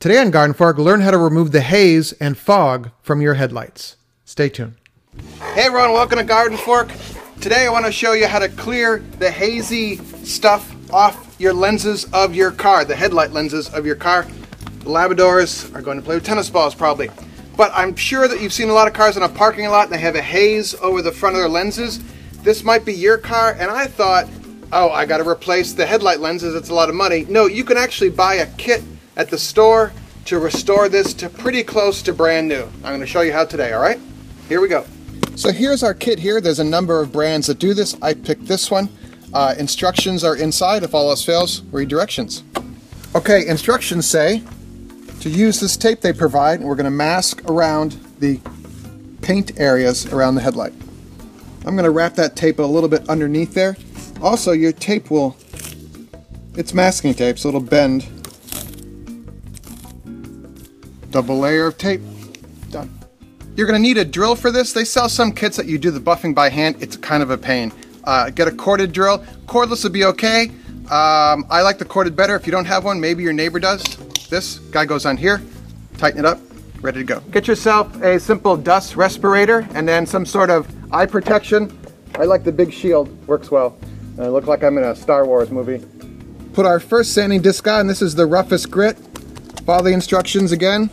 Today on Garden Fork, learn how to remove the haze and fog from your headlights. Stay tuned. Hey everyone, welcome to Garden Fork. Today I want to show you how to clear the hazy stuff off your lenses of your car, the headlight lenses of your car. The Labradors are going to play with tennis balls probably. But I'm sure that you've seen a lot of cars in a parking lot and they have a haze over the front of their lenses. This might be your car and I thought, oh, I got to replace the headlight lenses, it's a lot of money. No, you can actually buy a kit at the store to restore this to pretty close to brand new. I'm going to show you how today, all right? Here we go. So here's our kit here. There's a number of brands that do this. I picked this one. Uh, instructions are inside. If all else fails, read directions. Okay, instructions say to use this tape they provide, and we're going to mask around the paint areas around the headlight. I'm going to wrap that tape a little bit underneath there. Also, your tape will, it's masking tape, so it'll bend Double layer of tape. Done. You're to need a drill for this. They sell some kits that you do the buffing by hand. It's kind of a pain. Uh, get a corded drill. Cordless would be okay. Um, I like the corded better. If you don't have one, maybe your neighbor does. This guy goes on here. Tighten it up. Ready to go. Get yourself a simple dust respirator and then some sort of eye protection. I like the big shield. Works well. I look like I'm in a Star Wars movie. Put our first sanding disc on. This is the roughest grit. Follow the instructions again.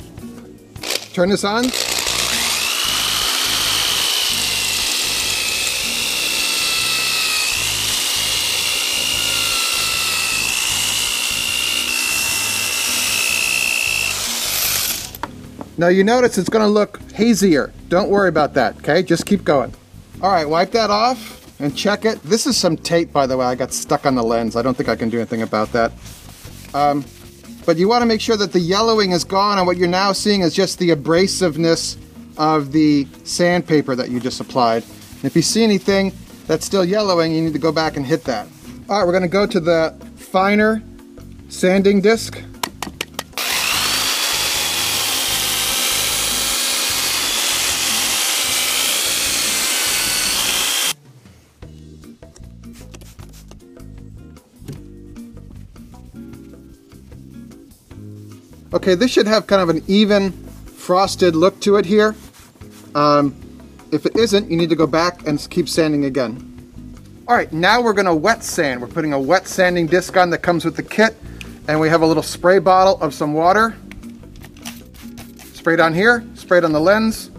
Turn this on. Now you notice it's going to look hazier. Don't worry about that, okay? Just keep going. All right, wipe that off and check it. This is some tape, by the way. I got stuck on the lens. I don't think I can do anything about that. Um, but you want to make sure that the yellowing is gone and what you're now seeing is just the abrasiveness of the sandpaper that you just applied. And if you see anything that's still yellowing, you need to go back and hit that. All right, we're going to go to the finer sanding disc. Okay, this should have kind of an even frosted look to it here. Um, if it isn't, you need to go back and keep sanding again. All right, now we're gonna wet sand. We're putting a wet sanding disc on that comes with the kit, and we have a little spray bottle of some water. Sprayed on here, sprayed on the lens,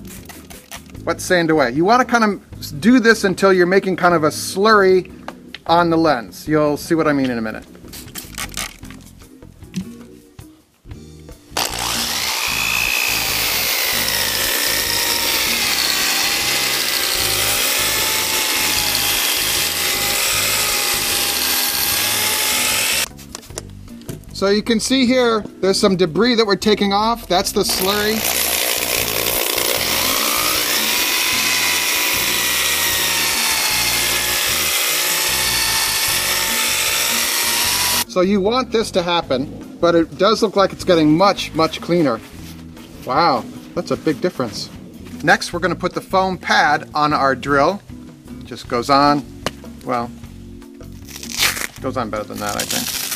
wet sand away. You wanna kind of do this until you're making kind of a slurry on the lens. You'll see what I mean in a minute. So you can see here, there's some debris that we're taking off. That's the slurry. So you want this to happen, but it does look like it's getting much, much cleaner. Wow, that's a big difference. Next, we're gonna put the foam pad on our drill. Just goes on, well, goes on better than that, I think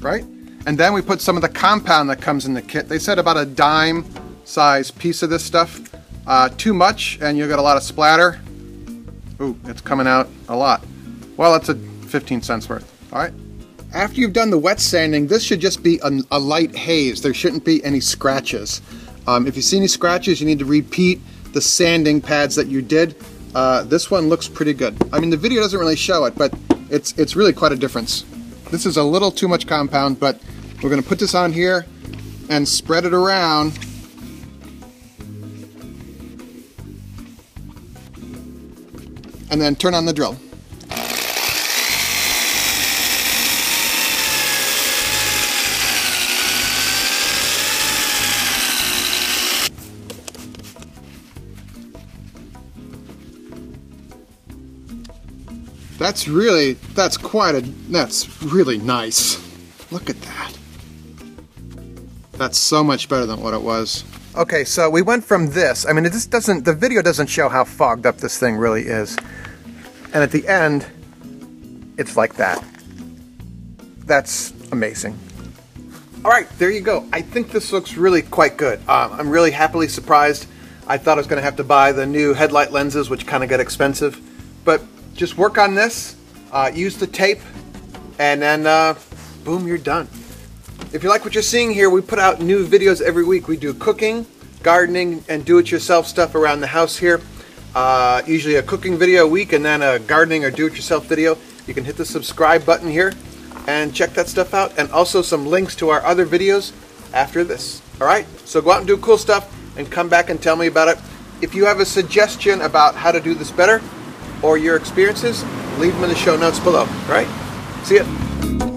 right? And then we put some of the compound that comes in the kit. They said about a dime size piece of this stuff. Uh, too much and you'll get a lot of splatter. Ooh, it's coming out a lot. Well, that's a 15 cents worth, all right? After you've done the wet sanding, this should just be a, a light haze. There shouldn't be any scratches. Um, if you see any scratches, you need to repeat the sanding pads that you did. Uh, this one looks pretty good. I mean, the video doesn't really show it, but it's, it's really quite a difference. This is a little too much compound, but we're going to put this on here and spread it around. And then turn on the drill. That's really, that's quite a, that's really nice. Look at that. That's so much better than what it was. Okay, so we went from this. I mean, this doesn't, the video doesn't show how fogged up this thing really is. And at the end, it's like that. That's amazing. All right, there you go. I think this looks really quite good. Um, I'm really happily surprised. I thought I was going to have to buy the new headlight lenses, which kind of get expensive. But just work on this, uh, use the tape, and then uh, boom, you're done. If you like what you're seeing here, we put out new videos every week. We do cooking, gardening, and do-it-yourself stuff around the house here. Uh, usually a cooking video a week and then a gardening or do-it-yourself video. You can hit the subscribe button here and check that stuff out. And also some links to our other videos after this. All right, so go out and do cool stuff and come back and tell me about it. If you have a suggestion about how to do this better or your experiences, leave them in the show notes below. All right, see ya.